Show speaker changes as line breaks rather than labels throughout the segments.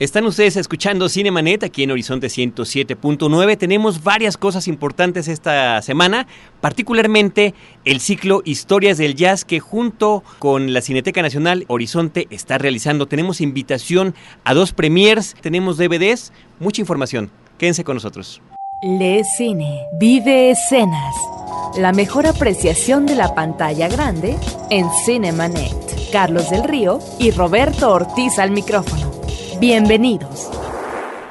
Están ustedes escuchando Cinemanet aquí en Horizonte 107.9. Tenemos varias cosas importantes esta semana, particularmente el ciclo Historias del Jazz que junto con la Cineteca Nacional Horizonte está realizando. Tenemos invitación a dos premiers, tenemos DVDs, mucha información. Quédense con nosotros.
Le Cine, vive escenas. La mejor apreciación de la pantalla grande en Cinemanet. Carlos del Río y Roberto Ortiz al micrófono. Bienvenidos.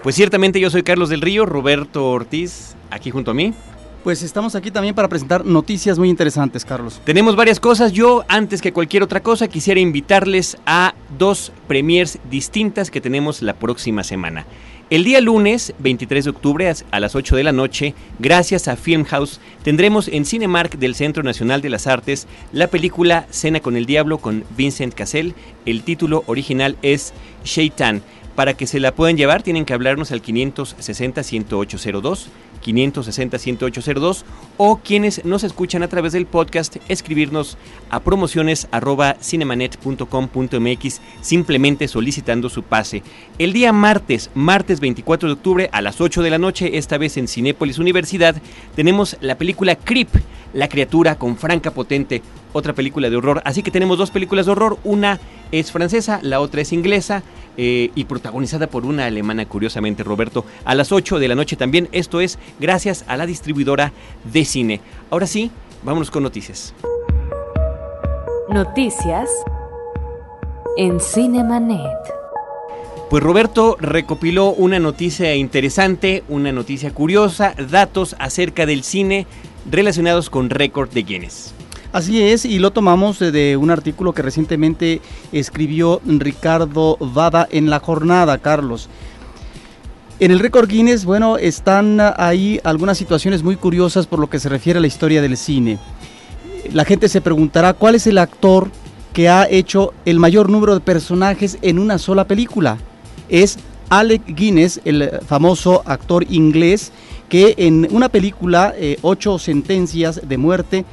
Pues ciertamente yo soy Carlos del Río, Roberto Ortiz, aquí junto a mí.
Pues estamos aquí también para presentar noticias muy interesantes, Carlos.
Tenemos varias cosas. Yo, antes que cualquier otra cosa, quisiera invitarles a dos premiers distintas que tenemos la próxima semana. El día lunes, 23 de octubre, a las 8 de la noche, gracias a Filmhouse, tendremos en Cinemark del Centro Nacional de las Artes la película Cena con el Diablo con Vincent Cassell. El título original es Shaitan. Para que se la puedan llevar tienen que hablarnos al 560-10802, 560-10802 o quienes nos escuchan a través del podcast escribirnos a promociones cinemanet.com.mx simplemente solicitando su pase. El día martes, martes 24 de octubre a las 8 de la noche, esta vez en Cinépolis Universidad, tenemos la película Creep, la criatura con Franca Potente, otra película de horror. Así que tenemos dos películas de horror, una es francesa, la otra es inglesa. Eh, y protagonizada por una alemana, curiosamente, Roberto, a las 8 de la noche también. Esto es gracias a la distribuidora de cine. Ahora sí, vámonos con noticias.
Noticias en Cinemanet.
Pues Roberto recopiló una noticia interesante, una noticia curiosa, datos acerca del cine relacionados con récord de Guinness.
Así es, y lo tomamos de un artículo que recientemente escribió Ricardo Vada en La Jornada, Carlos. En el récord Guinness, bueno, están ahí algunas situaciones muy curiosas por lo que se refiere a la historia del cine. La gente se preguntará cuál es el actor que ha hecho el mayor número de personajes en una sola película. Es Alec Guinness, el famoso actor inglés, que en una película, eh, Ocho Sentencias de Muerte,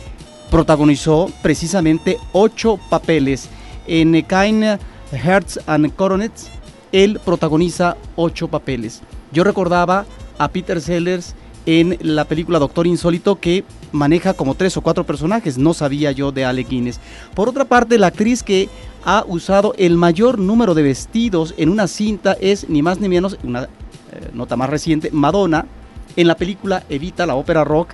protagonizó precisamente ocho papeles. En Kind Hearts and Coronets, él protagoniza ocho papeles. Yo recordaba a Peter Sellers en la película Doctor Insólito que maneja como tres o cuatro personajes, no sabía yo de Ale Guinness. Por otra parte, la actriz que ha usado el mayor número de vestidos en una cinta es ni más ni menos, una eh, nota más reciente, Madonna, en la película Evita la ópera rock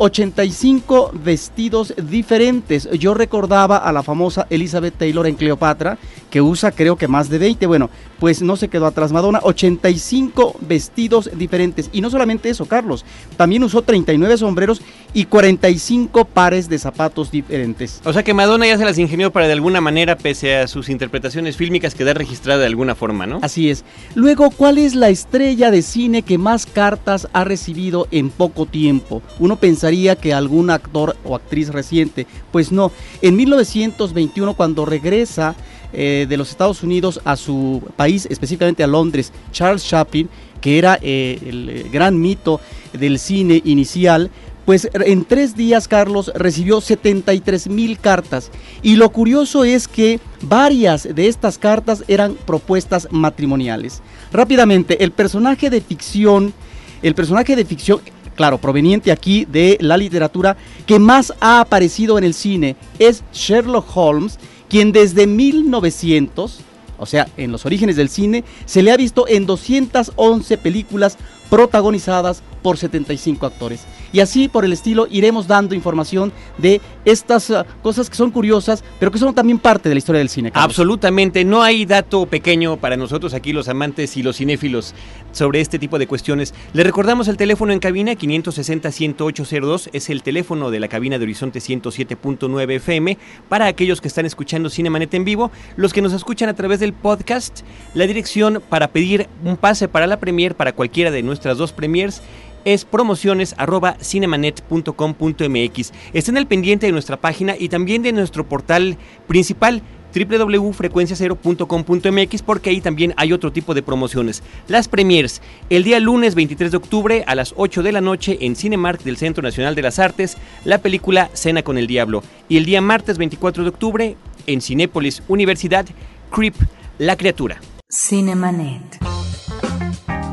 85 vestidos diferentes. Yo recordaba a la famosa Elizabeth Taylor en Cleopatra, que usa creo que más de 20. Bueno, pues no se quedó atrás Madonna, 85 vestidos diferentes. Y no solamente eso, Carlos, también usó 39 sombreros y 45 pares de zapatos diferentes.
O sea que Madonna ya se las ingenió para de alguna manera, pese a sus interpretaciones fílmicas, quedar registrada de alguna forma, ¿no?
Así es. Luego, ¿cuál es la estrella de cine que más cartas ha recibido en poco tiempo? Uno pensaría que algún actor o actriz reciente. Pues no, en 1921 cuando regresa eh, de los Estados Unidos a su país, específicamente a Londres, Charles Chaplin, que era eh, el eh, gran mito del cine inicial, pues en tres días Carlos recibió 73 mil cartas y lo curioso es que varias de estas cartas eran propuestas matrimoniales. Rápidamente, el personaje de ficción, el personaje de ficción claro, proveniente aquí de la literatura que más ha aparecido en el cine es Sherlock Holmes, quien desde 1900, o sea, en los orígenes del cine, se le ha visto en 211 películas protagonizadas por 75 actores. Y así por el estilo iremos dando información de estas uh, cosas que son curiosas, pero que son también parte de la historia del cine.
Absolutamente, no hay dato pequeño para nosotros aquí los amantes y los cinéfilos sobre este tipo de cuestiones. Le recordamos el teléfono en cabina 560-10802, es el teléfono de la cabina de Horizonte 107.9 FM para aquellos que están escuchando Cinemanet en vivo, los que nos escuchan a través del podcast, la dirección para pedir un pase para la premier para cualquiera de nuestras dos premiers es promociones arroba cinemanet.com.mx. Estén al pendiente de nuestra página y también de nuestro portal principal www.frecuenciacero.com.mx porque ahí también hay otro tipo de promociones. Las premiers, el día lunes 23 de octubre a las 8 de la noche en Cinemark del Centro Nacional de las Artes, la película Cena con el Diablo. Y el día martes 24 de octubre en Cinépolis Universidad, Creep, la criatura.
Cinemanet.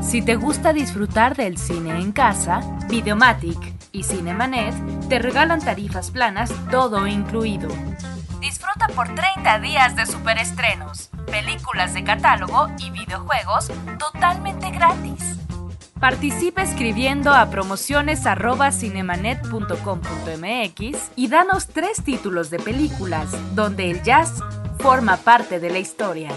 Si te gusta disfrutar del cine en casa, Videomatic y Cinemanet te regalan tarifas planas todo incluido. Disfruta por 30 días de superestrenos, películas de catálogo y videojuegos totalmente gratis. Participa escribiendo a promociones@cinemanet.com.mx y danos tres títulos de películas donde el jazz forma parte de la historia.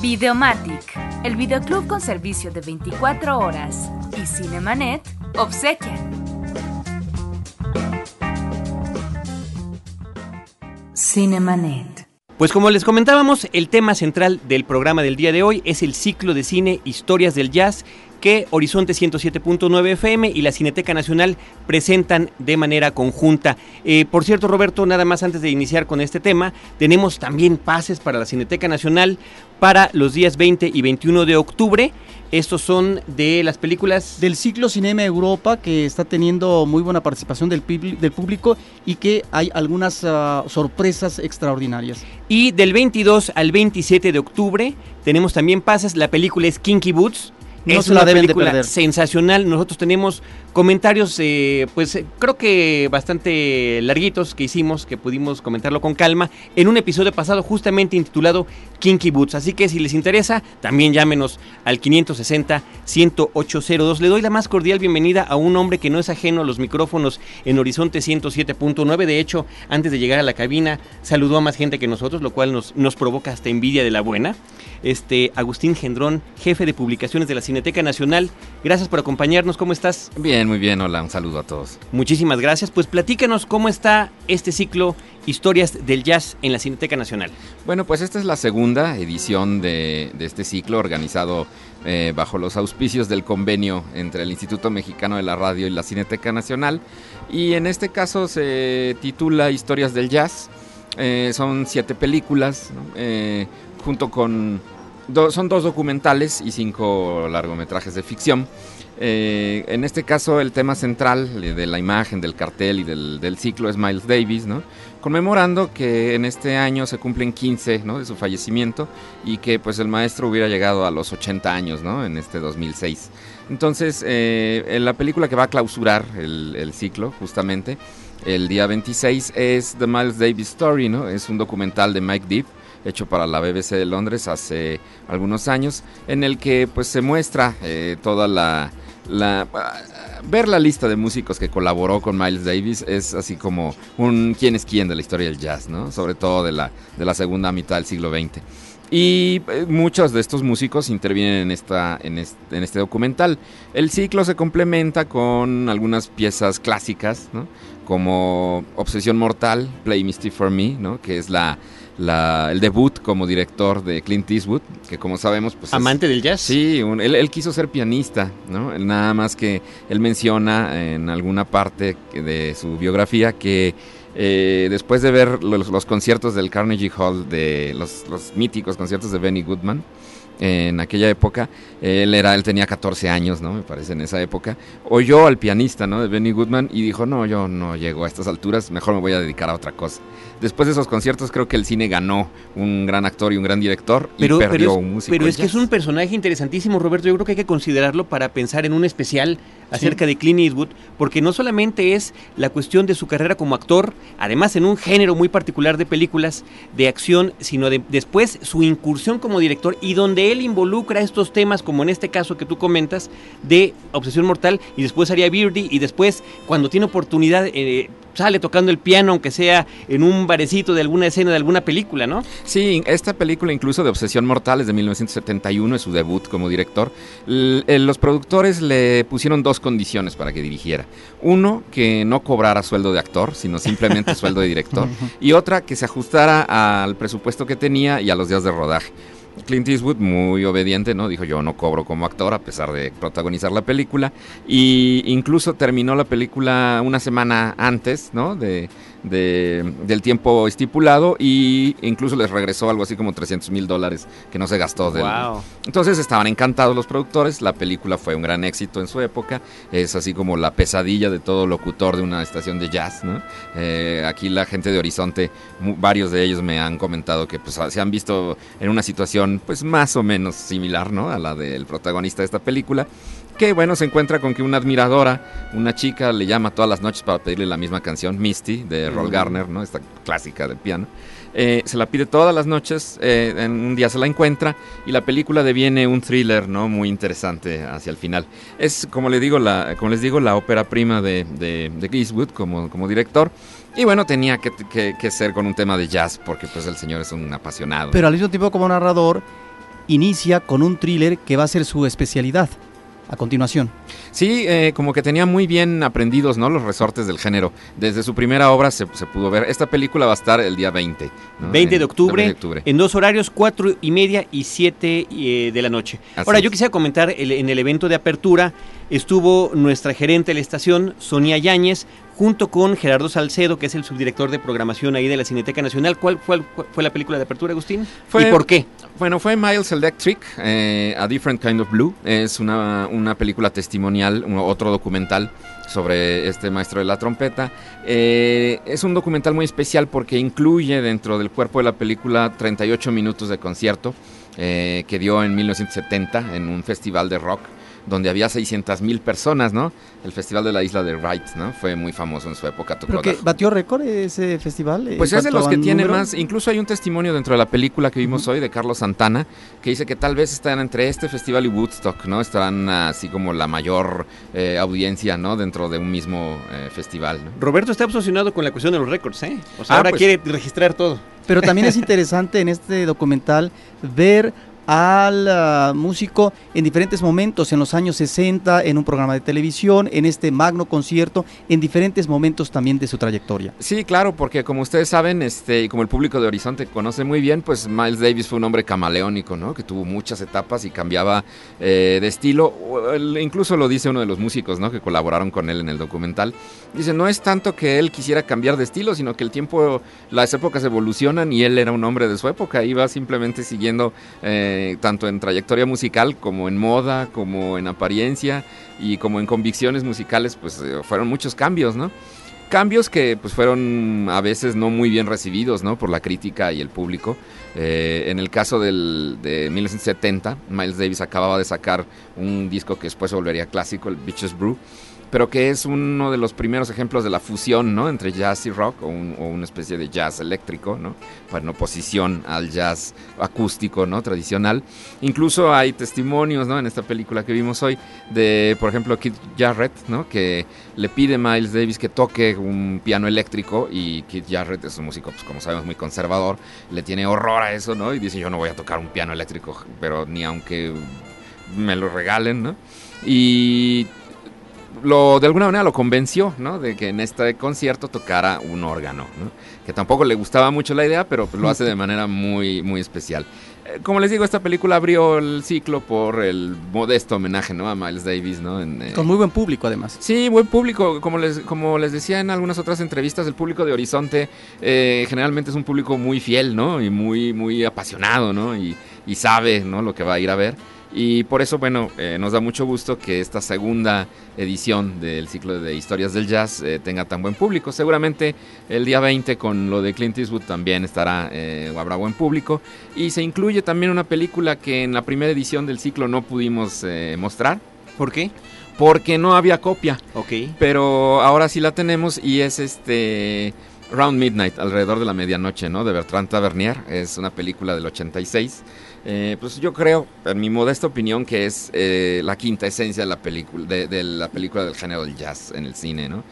Videomatic, el videoclub con servicio de 24 horas, y Cinemanet obsequian. Cinemanet.
Pues como les comentábamos, el tema central del programa del día de hoy es el ciclo de cine Historias del Jazz que Horizonte 107.9 FM y la Cineteca Nacional presentan de manera conjunta. Eh, por cierto, Roberto, nada más antes de iniciar con este tema, tenemos también pases para la Cineteca Nacional para los días 20 y 21 de octubre. Estos son de las películas...
Del ciclo Cinema Europa, que está teniendo muy buena participación del, del público y que hay algunas uh, sorpresas extraordinarias.
Y del 22 al 27 de octubre tenemos también pases. La película es Kinky Boots,
no
es
se la
una
de
película
perder.
sensacional. Nosotros tenemos comentarios, eh, pues eh, creo que bastante larguitos que hicimos, que pudimos comentarlo con calma, en un episodio pasado justamente intitulado Kinky Boots. Así que si les interesa, también llámenos al 560-10802. Le doy la más cordial bienvenida a un hombre que no es ajeno a los micrófonos en Horizonte 107.9. De hecho, antes de llegar a la cabina, saludó a más gente que nosotros, lo cual nos, nos provoca hasta envidia de la buena. Este, Agustín Gendrón, jefe de publicaciones de la Cineteca Nacional. Gracias por acompañarnos. ¿Cómo estás?
Bien, muy bien. Hola, un saludo a todos.
Muchísimas gracias. Pues platícanos cómo está este ciclo Historias del Jazz en la Cineteca Nacional.
Bueno, pues esta es la segunda edición de, de este ciclo organizado eh, bajo los auspicios del convenio entre el Instituto Mexicano de la Radio y la Cineteca Nacional. Y en este caso se titula Historias del Jazz. Eh, son siete películas, ¿no? eh, junto con... son dos documentales y cinco largometrajes de ficción. Eh, en este caso el tema central de la imagen, del cartel y del, ciclo es Miles Davis, ¿no? conmemorando que en este año se cumplen 15 ¿no? de su fallecimiento y que pues el maestro hubiera llegado a los 80 años ¿no? en este 2006. Entonces, eh, en la película que va a clausurar el, ciclo, justamente, el día 26, es The Miles Davis Story. Es un documental de Mike Deep, hecho para la BBC de Londres hace algunos años, en el que pues se muestra eh, toda la... la ver la lista de músicos que colaboró con Miles Davis es así como un quién es quién de la historia del jazz, ¿no? Sobre todo de la, de la segunda mitad del siglo XX. Y eh, muchos de estos músicos intervienen en, esta, en, este, en documental. El ciclo se complementa con algunas piezas clásicas, como Obsesión Mortal, Play Misty for Me, ¿no? que es la, la- el debut como director de Clint Eastwood, que como sabemos... Pues es-
Amante del jazz.
Sí, un- él, él quiso ser pianista, ¿no? Él Nada más que él menciona en alguna parte de su biografía que eh, después de ver los, los conciertos del Carnegie Hall, de los, los míticos conciertos de Benny Goodman, en aquella época, él era, él tenía 14 años, ¿no? Me parece en esa época. Oyó al pianista, ¿no? De Benny Goodman y dijo, no, yo no llego a estas alturas, mejor me voy a dedicar a otra cosa. Después de esos conciertos creo que el cine ganó un gran actor y un gran director y perdió
pero es,
un músico.
pero es que es un personaje interesantísimo, Roberto. Yo creo que hay que considerarlo para pensar en un especial acerca de Clint Eastwood, porque no solamente es la cuestión de su carrera como actor, además en un género muy particular de películas de acción, sino de, después su incursión como director y donde él involucra estos temas, como en este caso que tú comentas, de Obsesión Mortal, y después haría Beardy, y después, cuando tiene oportunidad, eh, sale tocando el piano, aunque sea en un barecito de alguna escena de alguna película, ¿no?
Sí, esta película incluso de Obsesión Mortal es de 1971, es su debut como director. Eh, los productores le pusieron dos condiciones para que dirigiera. Uno, que no cobrara sueldo de actor, sino simplemente sueldo de director. Y otra, que se ajustara al presupuesto que tenía y a los días de rodaje. Clint Eastwood, muy obediente, ¿no? Dijo yo no cobro como actor a pesar de protagonizar la película. Y incluso terminó la película una semana antes, ¿no? De, de- del tiempo estipulado y incluso les regresó algo así como 300 mil dólares que no se gastó. Del,
Wow.
entonces estaban encantados los productores, la película fue un gran éxito en su época, es así como la pesadilla de todo locutor de una estación de jazz, ¿no? Eh, aquí la gente de Horizonte, varios de ellos me han comentado que pues se han visto en una situación situación pues más o menos similar, ¿no? A la del protagonista de esta película, que bueno, se encuentra con que una admiradora, una chica, le llama todas las noches para pedirle la misma canción, Misty, de Roll Garner, ¿no? Esta clásica de piano. Eh, se la pide todas las noches, eh, en un día se la encuentra y la película deviene un thriller, ¿no? Muy interesante hacia el final. Es, como, le digo, la, como les digo, la ópera prima de, de, de Eastwood como, como director. Y bueno, tenía que, que, que, ser con un tema de jazz, porque pues el señor es un apasionado.
Pero al mismo tiempo como narrador, inicia con un thriller que va a ser su especialidad a continuación.
Sí, eh, como que tenía muy bien aprendidos ¿no? los resortes del género. Desde su primera obra se, se pudo ver. Esta película va a estar el día 20.
¿no? 20 de octubre, de octubre, en dos horarios, 4 y media y 7 eh, de la noche. Así Ahora, es. yo quisiera comentar, el, en el evento de apertura estuvo nuestra gerente de la estación, Sonia Yáñez, junto con Gerardo Salcedo, que es el subdirector de programación ahí de la Cineteca Nacional. ¿Cuál fue, la película de apertura, Agustín?
Fue,
¿Y por qué?
Bueno, fue Miles Electric, eh, A Different Kind of Blue. Es una, una película testimonial, un, otro documental sobre este maestro de la trompeta. Eh, es un documental muy especial porque incluye dentro del cuerpo de la película 38 minutos de concierto eh, que dio en 1970 en un festival de rock donde había 600 mil personas, ¿no? El Festival de la Isla de Wright, ¿no? Fue muy famoso en su época.
Tocó ¿Pero que batió récord ese festival?
Pues es de los que tiene número? más, incluso hay un testimonio dentro de la película que vimos uh -huh. hoy de Carlos Santana, que dice que tal vez están entre este festival y Woodstock, ¿no? Estarán así como la mayor eh, audiencia, ¿no? Dentro de un mismo eh, festival, ¿no?
Roberto está obsesionado con la cuestión de los récords, ¿eh? O sea, ah, ahora pues, quiere registrar todo.
Pero también es interesante en este documental ver al uh, músico en diferentes momentos, en los años 60, en un programa de televisión, en este magno concierto, en diferentes momentos también de su trayectoria.
Sí, claro, porque como ustedes saben, este, y como el público de Horizonte conoce muy bien, pues Miles Davis fue un hombre camaleónico, ¿no? Que tuvo muchas etapas y cambiaba eh, de estilo. Incluso lo dice uno de los músicos, ¿no? Que colaboraron con él en el documental. Dice, no es tanto que él quisiera cambiar de estilo, sino que el tiempo, las épocas evolucionan y él era un hombre de su época, iba simplemente siguiendo... Eh, tanto en trayectoria musical como en moda, como en apariencia y como en convicciones musicales, pues eh, fueron muchos cambios, ¿no? Cambios que pues fueron a veces no muy bien recibidos, ¿no? Por la crítica y el público. Eh, en el caso del, de 1970, Miles Davis acababa de sacar un disco que después volvería clásico, el Bitches Brew pero que es uno de los primeros ejemplos de la fusión ¿no? entre jazz y rock, o, un, o, una especie de jazz eléctrico, ¿no? en oposición al jazz acústico ¿no? tradicional. Incluso hay testimonios ¿no? en esta película que vimos hoy de, por ejemplo, Keith Jarrett, ¿no? que le pide a Miles Davis que toque un piano eléctrico y Keith Jarrett es un músico, pues, como sabemos, muy conservador, le tiene horror a eso ¿no? y dice yo no voy a tocar un piano eléctrico, pero ni aunque me lo regalen, ¿no? Y lo, de alguna manera lo convenció, ¿no? De que en este concierto tocara un órgano, ¿no? Que tampoco le gustaba mucho la idea, pero pues lo hace de manera muy, muy especial. Eh, como les digo, esta película abrió el ciclo por el modesto homenaje, ¿no? A Miles Davis, ¿no? En,
eh... Con muy buen público, además.
Sí, buen público. Como les, como les decía en algunas otras entrevistas, el público de Horizonte eh, generalmente es un público muy fiel, ¿no? Y muy, muy apasionado, ¿no? Y, y sabe, ¿no? Lo que va a ir a ver. Y por eso, bueno, eh, nos da mucho gusto que esta segunda edición del ciclo de historias del jazz eh, tenga tan buen público. Seguramente el día 20 con lo de Clint Eastwood también estará eh, o habrá buen público. Y se incluye también una película que en la primera edición del ciclo no pudimos eh, mostrar.
¿Por qué?
Porque no había copia.
Ok.
Pero ahora sí la tenemos y es este... Round Midnight, alrededor de la medianoche, ¿no? De Bertrand Tavernier. Es una película del 86. Eh, pues yo creo, en mi modesta opinión, que es eh, la quinta esencia de la película, de, de, la película del género del jazz en el cine, ¿no?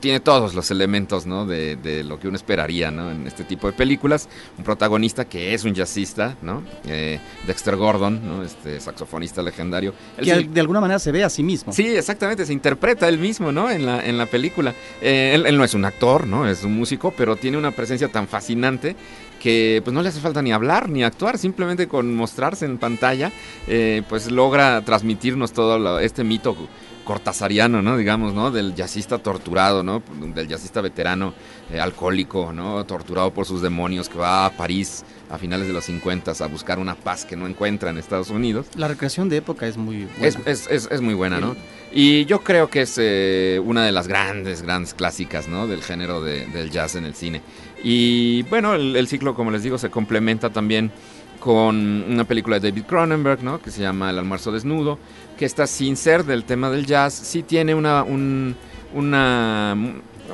Tiene todos los elementos, ¿no? De, de, lo que uno esperaría, ¿no? En este tipo de películas. Un protagonista que es un jazzista, ¿no? Eh, Dexter Gordon, ¿no? Este saxofonista legendario.
Él que de alguna manera se ve a sí mismo.
Sí, exactamente, se interpreta él mismo, ¿no? En la, en la película. Eh, él, él no es un actor, ¿no? Es un músico, pero tiene una presencia tan fascinante que pues no le hace falta ni hablar ni actuar, simplemente con mostrarse en pantalla, eh, pues logra transmitirnos todo lo, este mito cortasariano, ¿no? Digamos, ¿no? Del jazzista torturado, ¿no? Del jazzista veterano eh, alcohólico, ¿no? Torturado por sus demonios que va a París a finales de los 50 a buscar una paz que no encuentra en Estados Unidos.
La recreación de época es muy
buena. Es, es, es, es muy buena, ¿no? Y yo creo que es eh, una de las grandes, grandes clásicas, ¿no? Del género de, del jazz en el cine. Y bueno, el, el, ciclo, como les digo, se complementa también con una película de David Cronenberg, ¿no? Que se llama El almuerzo desnudo, que está sin ser del tema del jazz, sí tiene una, una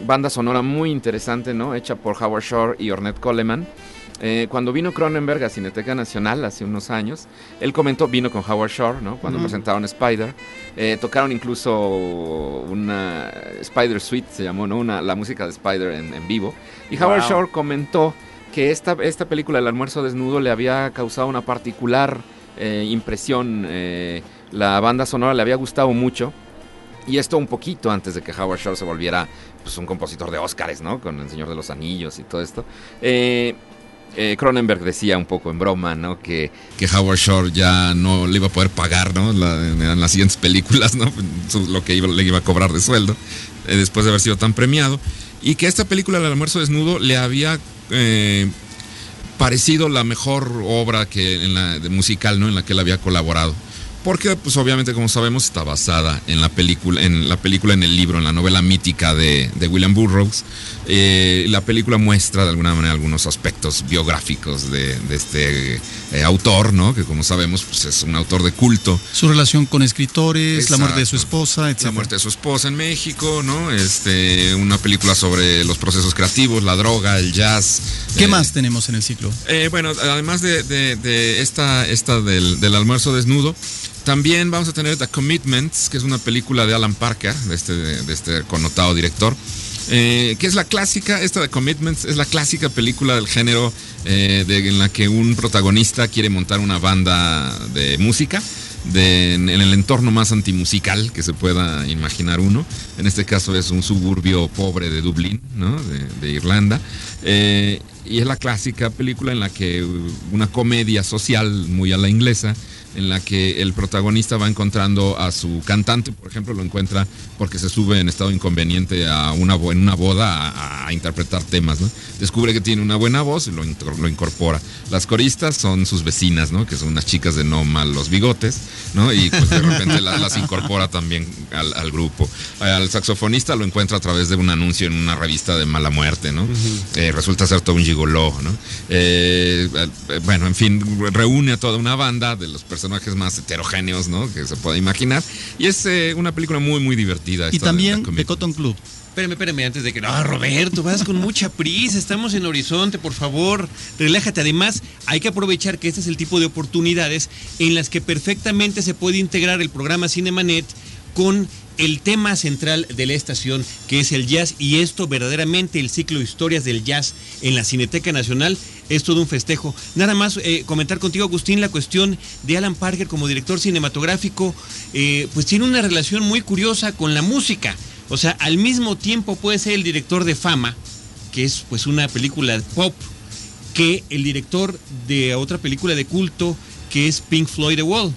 banda sonora muy interesante, ¿no? Hecha por Howard Shore y Ornette Coleman. Eh, cuando vino Cronenberg a Cineteca Nacional hace unos años, él comentó, vino con Howard Shore, ¿no? Cuando presentaron Spider. Eh, tocaron incluso una Spider Suite, se llamó, ¿no? Una, la música de Spider en, vivo. Y Howard Shore comentó que esta, esta película, El almuerzo desnudo, le había causado una particular eh, impresión. la banda sonora le había gustado mucho. Y esto un poquito antes de que Howard Shore se volviera pues, un compositor de Oscars, ¿no? Con El Señor de los Anillos y todo esto. Eh, eh, Cronenberg decía un poco en broma, ¿no? Que, que Howard Shore ya no le iba a poder pagar, ¿no? en, las siguientes películas, ¿no? Lo que le iba a cobrar de sueldo eh, después de haber sido tan premiado. Y que esta película, El almuerzo desnudo, le había eh, parecido la mejor obra que en la, de musical, ¿no? En la que él había colaborado porque pues obviamente como sabemos está basada en la película, en la película, en el libro, en la novela mítica de, William Burroughs. Eh, la película muestra de alguna manera algunos aspectos biográficos de, este eh, autor, ¿no? Que como sabemos pues es un autor de culto.
Su relación con escritores, la muerte de su esposa, etc.
La muerte de su esposa en México, ¿no? Este, una película sobre los procesos creativos, la droga, el jazz.
¿Qué eh, más tenemos en el ciclo?
bueno, además de, esta, esta del, del almuerzo desnudo, también vamos a tener The Commitments, que es una película de Alan Parker, de este, de este connotado director. Eh, que es la clásica, esta de Commitments, es la clásica película del género eh, en la que un protagonista quiere montar una banda de música en el entorno más antimusical que se pueda imaginar uno. En este caso es un suburbio pobre de Dublín, de, Irlanda. Eh, y es la clásica película en la que una comedia social muy a la inglesa en la que el protagonista va encontrando a su cantante, por ejemplo, lo encuentra porque se sube en estado inconveniente a una, en una boda a, interpretar temas, ¿no? Descubre que tiene una buena voz y lo, lo, incorpora. Las coristas son sus vecinas, ¿no? Que son unas chicas de no malos bigotes, ¿no? Y pues de repente las, incorpora también al, grupo. Al saxofonista lo encuentra a través de un anuncio en una revista de mala muerte, ¿no? Eh, resulta ser todo un gigoló, ¿no? Eh, eh, bueno, en fin, reúne a toda una banda de los personajes personajes más heterogéneos, ¿no? Que se pueda imaginar. Y es eh, una película muy, muy divertida.
Y también de, Cotton Club.
Espérame, espérame, antes de que. No, Roberto, vas con mucha prisa. Estamos en Horizonte, por favor. Relájate. Además, hay que aprovechar que este es el tipo de oportunidades en las que perfectamente se puede integrar el programa Cinemanet con el tema central de la estación, que es el jazz, y esto verdaderamente, el ciclo de historias del jazz en la Cineteca Nacional, es todo un festejo. Nada más eh, comentar contigo, Agustín, la cuestión de Alan Parker como director cinematográfico, eh, pues tiene una relación muy curiosa con la música. O sea, al mismo tiempo puede ser el director de Fama, que es pues una película pop, que el director de otra película de culto, que es Pink Floyd The Wall.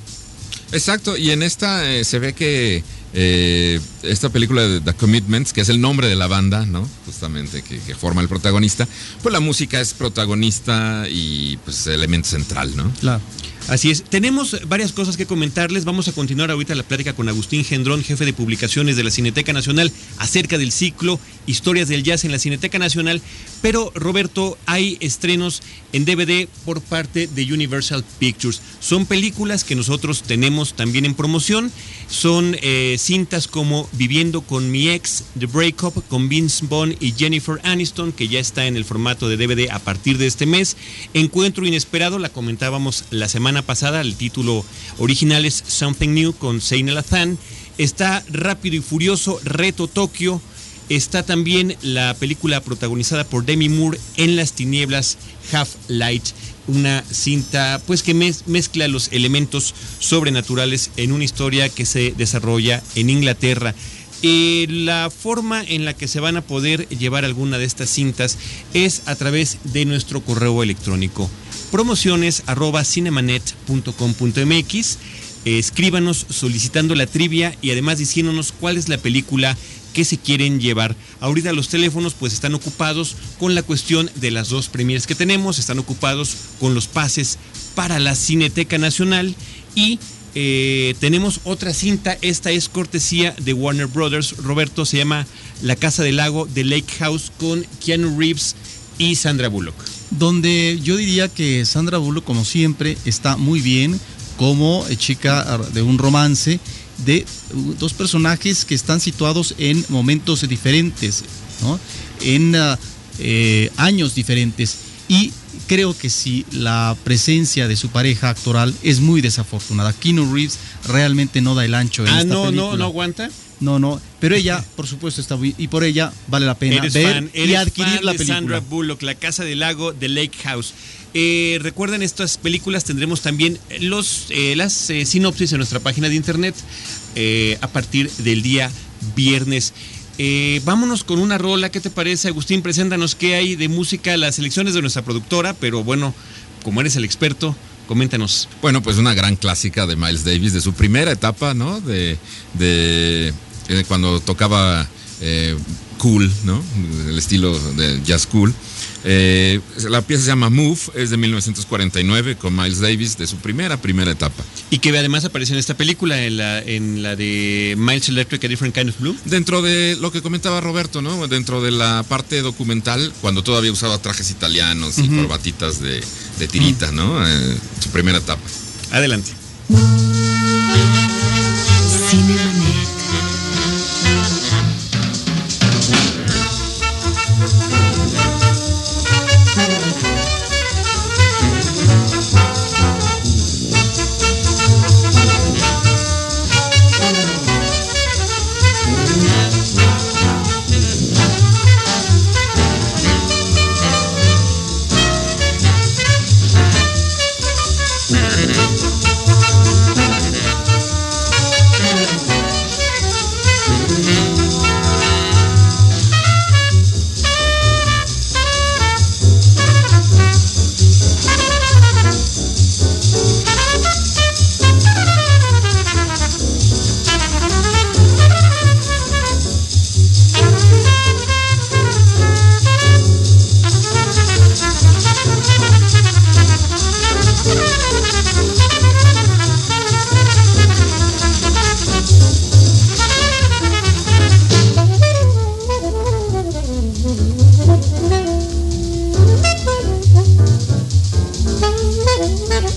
Exacto, y en esta eh, se ve que eh, esta película de The Commitments, que es el nombre de la banda, ¿no? Justamente que, que, forma el protagonista, pues la música es protagonista y pues elemento central, ¿no?
Claro.
Así es, tenemos varias cosas que comentarles. Vamos a continuar ahorita la plática con Agustín Gendrón, jefe de publicaciones de la Cineteca Nacional, acerca del ciclo Historias del Jazz en la Cineteca Nacional. Pero, Roberto, hay estrenos en DVD por parte de Universal Pictures. Son películas que nosotros tenemos también en promoción. Son eh, cintas como Viviendo con mi ex, The Breakup con Vince Vaughn y Jennifer Aniston, que ya está en el formato de DVD a partir de este mes. Encuentro Inesperado, la comentábamos la semana pasada. El título original es Something New con Sein Lathan. Está Rápido y Furioso, Reto Tokio. Está también la película protagonizada por Demi Moore en las tinieblas Half Light, una cinta pues que mezcla los elementos sobrenaturales en una historia que se desarrolla en Inglaterra. Eh, la forma en la que se van a poder llevar alguna de estas cintas es a través de nuestro correo electrónico promociones arroba cinemanet.com.mx. escríbanos solicitando la trivia y además diciéndonos cuál es la película que se quieren llevar. Ahorita los teléfonos pues están ocupados con la cuestión de las dos premiers que tenemos, están ocupados con los pases para la Cineteca Nacional y eh, tenemos otra cinta, esta es cortesía de Warner Brothers, Roberto, se llama La Casa del Lago de Lake House con Keanu Reeves y Sandra Bullock.
Donde yo diría que Sandra Bullock, como siempre, está muy bien como eh, chica de un romance de dos personajes que están situados en momentos diferentes, ¿no? en ah, eh, años diferentes. Y creo que sí, la presencia de su pareja actoral es muy desafortunada. Keanu Reeves realmente no da el ancho en
ah,
esta
no,
película.
no, no aguanta.
No, no, pero ella, por supuesto, está muy, y por ella vale la pena
Eres
ver
fan,
y adquirir
fan
la
de
película.
Sandra Bullock, La Casa del Lago, The Lake House. Eh, recuerden estas películas, tendremos también los, eh, las eh, sinopsis en nuestra página de internet eh, a partir del día viernes. Eh, vámonos con una rola, ¿qué te parece Agustín? Preséntanos qué hay de música, las selecciones de nuestra productora, pero bueno, como eres el experto, coméntanos.
Bueno, pues una gran clásica de Miles Davis, de su primera etapa, ¿no? De, de, eh, cuando tocaba eh, cool, ¿no? El estilo de jazz cool. Eh, la pieza se llama Move, es de 1949 con Miles Davis, de su primera, primera etapa.
Y que además aparece en esta película, en la, en la de Miles Electric, A Different Kind of Blue.
Dentro de lo que comentaba Roberto, ¿no? Dentro de la parte documental, cuando todavía usaba trajes italianos y corbatitas de, de tirita, ¿no? Eh, su primera etapa.
Adelante.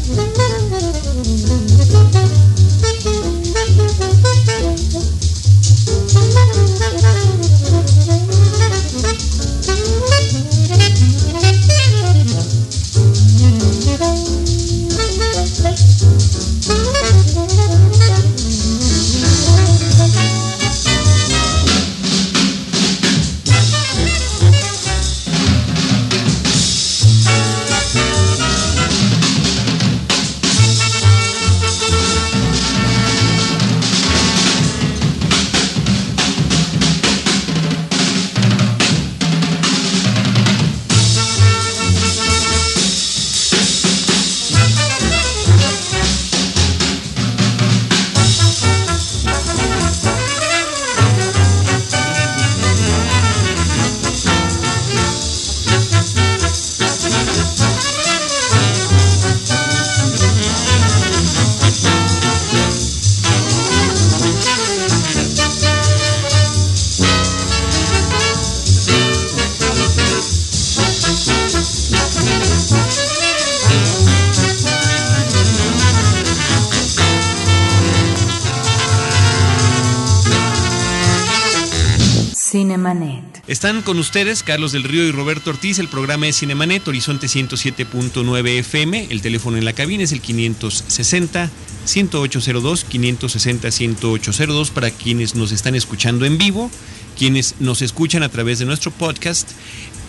Cinemanet. Cinemanet.
Están con ustedes Carlos del Río y Roberto Ortiz. El programa es Cinemanet, Horizonte 107.9 FM. El teléfono en la cabina es el 560 1802 560 1802 para quienes nos están escuchando en vivo, quienes nos escuchan a través de nuestro podcast.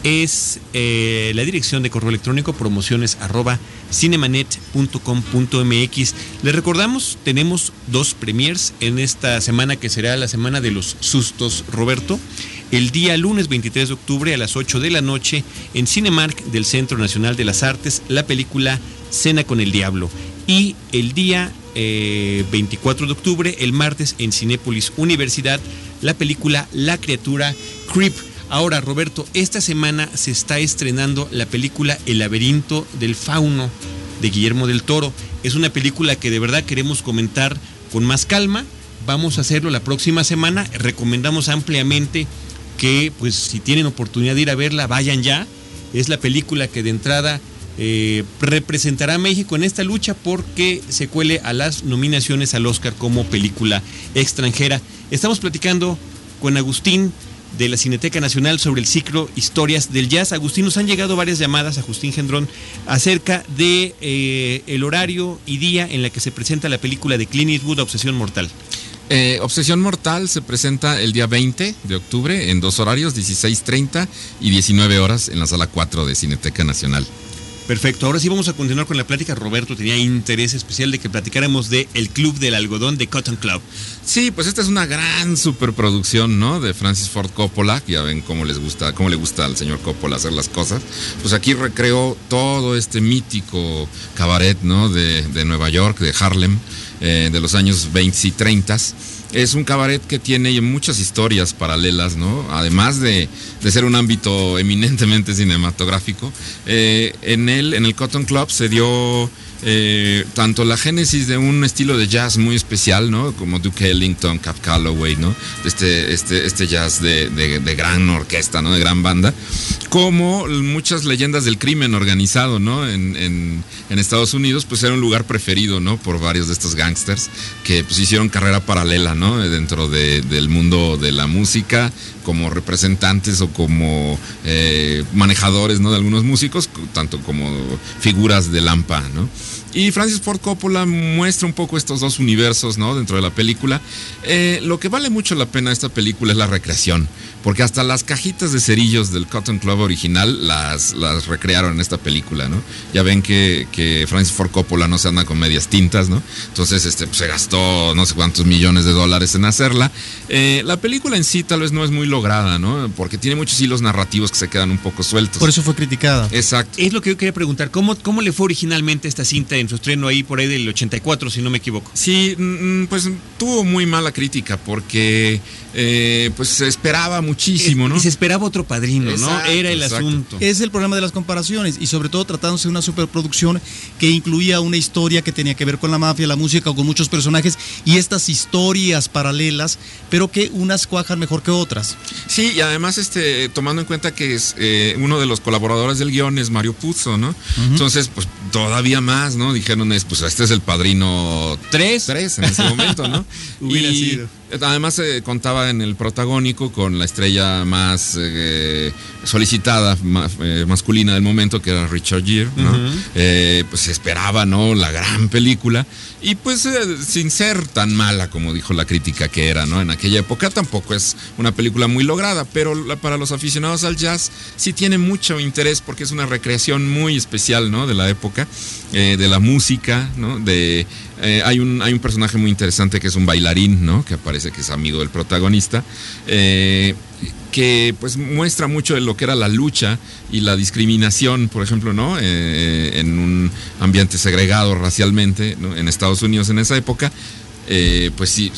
Es eh, la dirección de correo electrónico promociones arroba cinemanet.com.mx. Les recordamos, tenemos dos premiers en esta semana que será la semana de los sustos, Roberto. El día lunes 23 de octubre a las 8 de la noche en Cinemark del Centro Nacional de las Artes, la película Cena con el Diablo. Y el día eh, 24 de octubre, el martes en Cinépolis Universidad, la película La Criatura Creep. Ahora, Roberto, esta semana se está estrenando la película El laberinto del fauno de Guillermo del Toro. Es una película que de verdad queremos comentar con más calma. Vamos a hacerlo la próxima semana. Recomendamos ampliamente que, pues, si tienen oportunidad de ir a verla, vayan ya. es la película que de entrada eh, representará a México en esta lucha porque se cuele a las nominaciones al Oscar como película extranjera. Estamos platicando con Agustín de la Cineteca Nacional sobre el ciclo Historias del Jazz. Agustín, nos han llegado varias llamadas a Justín Gendrón acerca de eh, el horario y día en la que se presenta la película de Clint Eastwood, Obsesión Mortal.
Eh, Obsesión Mortal se presenta el día 20 de octubre en dos horarios, 16.30 y 19 horas en la sala 4 de Cineteca Nacional.
Perfecto, ahora sí vamos a continuar con la plática. Roberto tenía interés especial de que platicáramos de El Club del Algodón de Cotton Club.
Sí, pues esta es una gran superproducción, ¿no? De Francis Ford Coppola, ya ven cómo les gusta, cómo le gusta al señor Coppola hacer las cosas. Pues aquí recreó todo este mítico cabaret, ¿no? De, de Nueva York, de Harlem, eh, de los años 20 y 30 es un cabaret que tiene muchas historias paralelas, ¿no? Además de, de ser un ámbito eminentemente cinematográfico, eh, en él, en el Cotton Club, se dio eh, tanto la génesis de un estilo de jazz muy especial, ¿no? Como Duke Ellington, Cap Calloway, ¿no? Este, este, este jazz de, gran orquesta, ¿no? De gran banda, como muchas leyendas del crimen organizado, ¿no? En, Estados Unidos, pues era un lugar preferido, ¿no? Por varios de estos gangsters que pues hicieron carrera paralela, ¿no? Dentro de, del mundo de la música, como representantes o como eh, manejadores, ¿no? De algunos músicos, tanto como figuras de Lampa, ¿no? Y Francis Ford Coppola muestra un poco estos dos universos, ¿no? Dentro de la película. Eh, lo que vale mucho la pena esta película es la recreación, porque hasta las cajitas de cerillos del Cotton Club original las, las recrearon en esta película, ¿no? Ya ven que, que Francis Ford Coppola no se anda con medias tintas, ¿no? Entonces, este, pues, se gastó no sé cuántos millones de dólares en hacerla. Eh, la película en sí tal vez no es muy lograda, ¿no? Porque tiene muchos hilos narrativos que se quedan un poco sueltos.
Por eso fue criticada.
Exacto. Es lo que yo quería preguntar. ¿Cómo, cómo le fue originalmente esta cinta en su estreno ahí por ahí del 84, si no me equivoco?
Sí, pues tuvo muy mala crítica porque eh, pues se esperaba muchísimo, ¿no?
Y se esperaba otro padrino, exacto, ¿no? Era el exacto. asunto.
Es el problema de las comparaciones y sobre todo tratándose de una superproducción que incluía una historia que tenía que ver con la mafia, la música, con muchos personajes y estas historias paralelas, pero que unas cuajan mejor que otras.
Sí, y además este tomando en cuenta que es eh, uno de los colaboradores del guion es Mario Puzo, ¿no? Uh -huh. Entonces, pues todavía más, ¿no? Dijeron, es, pues este es el padrino 3, 3 en ese momento, ¿no?
Hubiera y, sido.
Además eh, contaba en el protagónico con la estrella más eh, solicitada, más, eh, masculina del momento, que era Richard Gere, ¿no? Uh -huh. pues se esperaba, ¿no? La gran película. Y pues sin ser tan mala como dijo la crítica que era, ¿no? En aquella época tampoco es una película muy lograda, pero la, para los aficionados al jazz sí tiene mucho interés porque es una recreación muy especial, ¿no? De la época, de la música, ¿no? De eh, hay, un, hay un personaje muy interesante que es un bailarín, ¿no? Que aparece que es amigo del protagonista. Eh, que pues muestra mucho de lo que era la lucha y la discriminación, por ejemplo, ¿no? Eh, en un ambiente segregado racialmente ¿no? en Estados Unidos en esa época, pues sí,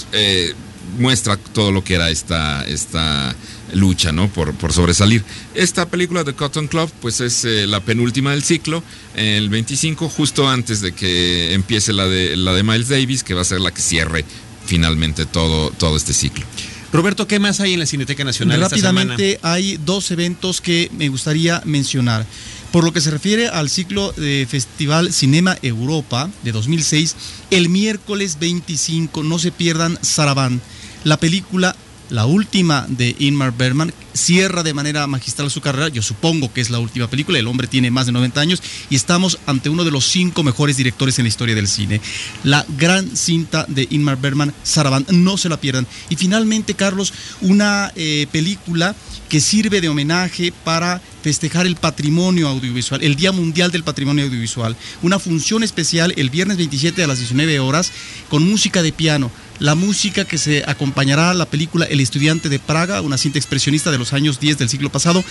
muestra todo lo que era esta, esta lucha, ¿no? Por, por, sobresalir. Esta película de Cotton Club, pues es eh, la penúltima del ciclo, el 25, justo antes de que empiece la de, la de Miles Davis, que va a ser la que cierre finalmente todo, todo este ciclo.
Roberto, ¿qué más hay en la Cineteca Nacional?
Rápidamente hay dos eventos que me gustaría mencionar. Por lo que se refiere al ciclo de Festival Cinema Europa de 2006, el miércoles 25 no se pierdan Sarabán, la película la última de Inmar Bergman cierra de manera magistral su carrera. Yo supongo que es la última película. El hombre tiene más de 90 años y estamos ante uno de los cinco mejores directores en la historia del cine. La gran cinta de Inmar Bergman, Sarabán, no se la pierdan. Y finalmente, Carlos, una eh, película que sirve de homenaje para festejar el patrimonio audiovisual, el Día Mundial del Patrimonio Audiovisual. Una función especial el viernes 27 a las 19 horas con música de piano la música que se acompañará a la película El estudiante de Praga, una cinta expresionista de los años 10 del siglo pasado,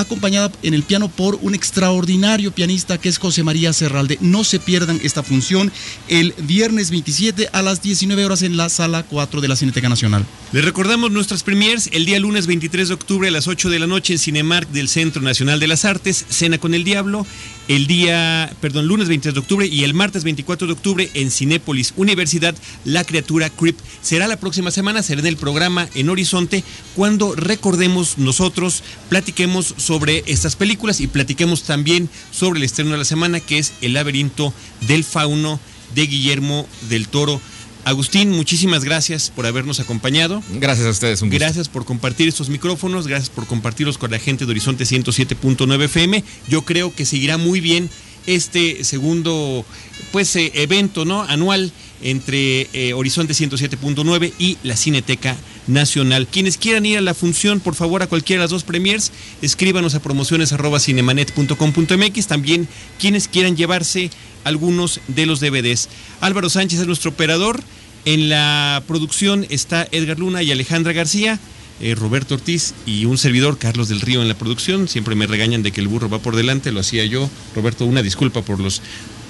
acompañada en el piano por un extraordinario pianista que es José María Serralde. No se pierdan esta función el viernes 27 a las 19 horas en la sala 4 de la Cineteca Nacional.
Les recordamos nuestras premiers el día lunes 23 de octubre a las 8 de la noche en Cinemark del Centro Nacional de las Artes, Cena con el Diablo, el día, perdón, lunes 23 de octubre y el martes 24 de octubre en Cinépolis Universidad, La Criatura Creep. Será la próxima semana, será en el programa En Horizonte, cuando recordemos nosotros, platiquemos sobre estas películas y platiquemos también sobre el estreno de la semana, que es El laberinto del fauno de Guillermo del Toro. Agustín, muchísimas gracias por habernos acompañado.
Gracias a ustedes, un gusto.
Gracias por compartir estos micrófonos, gracias por compartirlos con la gente de Horizonte 107.9 FM. Yo creo que seguirá muy bien este segundo pues eh, evento no anual entre eh, Horizonte 107.9 y la Cineteca Nacional. Quienes quieran ir a la función, por favor, a cualquiera de las dos premiers, escríbanos a promociones@cinemanet.com.mx. También quienes quieran llevarse algunos de los DVDs. Álvaro Sánchez es nuestro operador. En la producción está Edgar Luna y Alejandra García. Eh, Roberto Ortiz y un servidor, Carlos del Río, en la producción. Siempre me regañan de que el burro va por delante, lo hacía yo. Roberto, una disculpa por los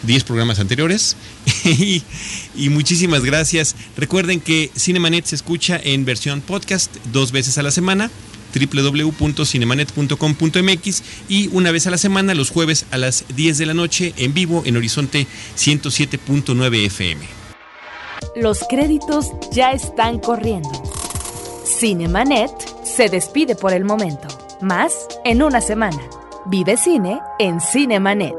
10 programas anteriores. y, muchísimas gracias. Recuerden que Cinemanet se escucha en versión podcast dos veces a la semana www.cinemanet.com.mx y una vez a la semana, los jueves a las 10 de la noche, en vivo en Horizonte 107.9 FM.
Los créditos ya están corriendo. Cinemanet se despide por el momento. Más en una semana. Vive cine en Cinemanet.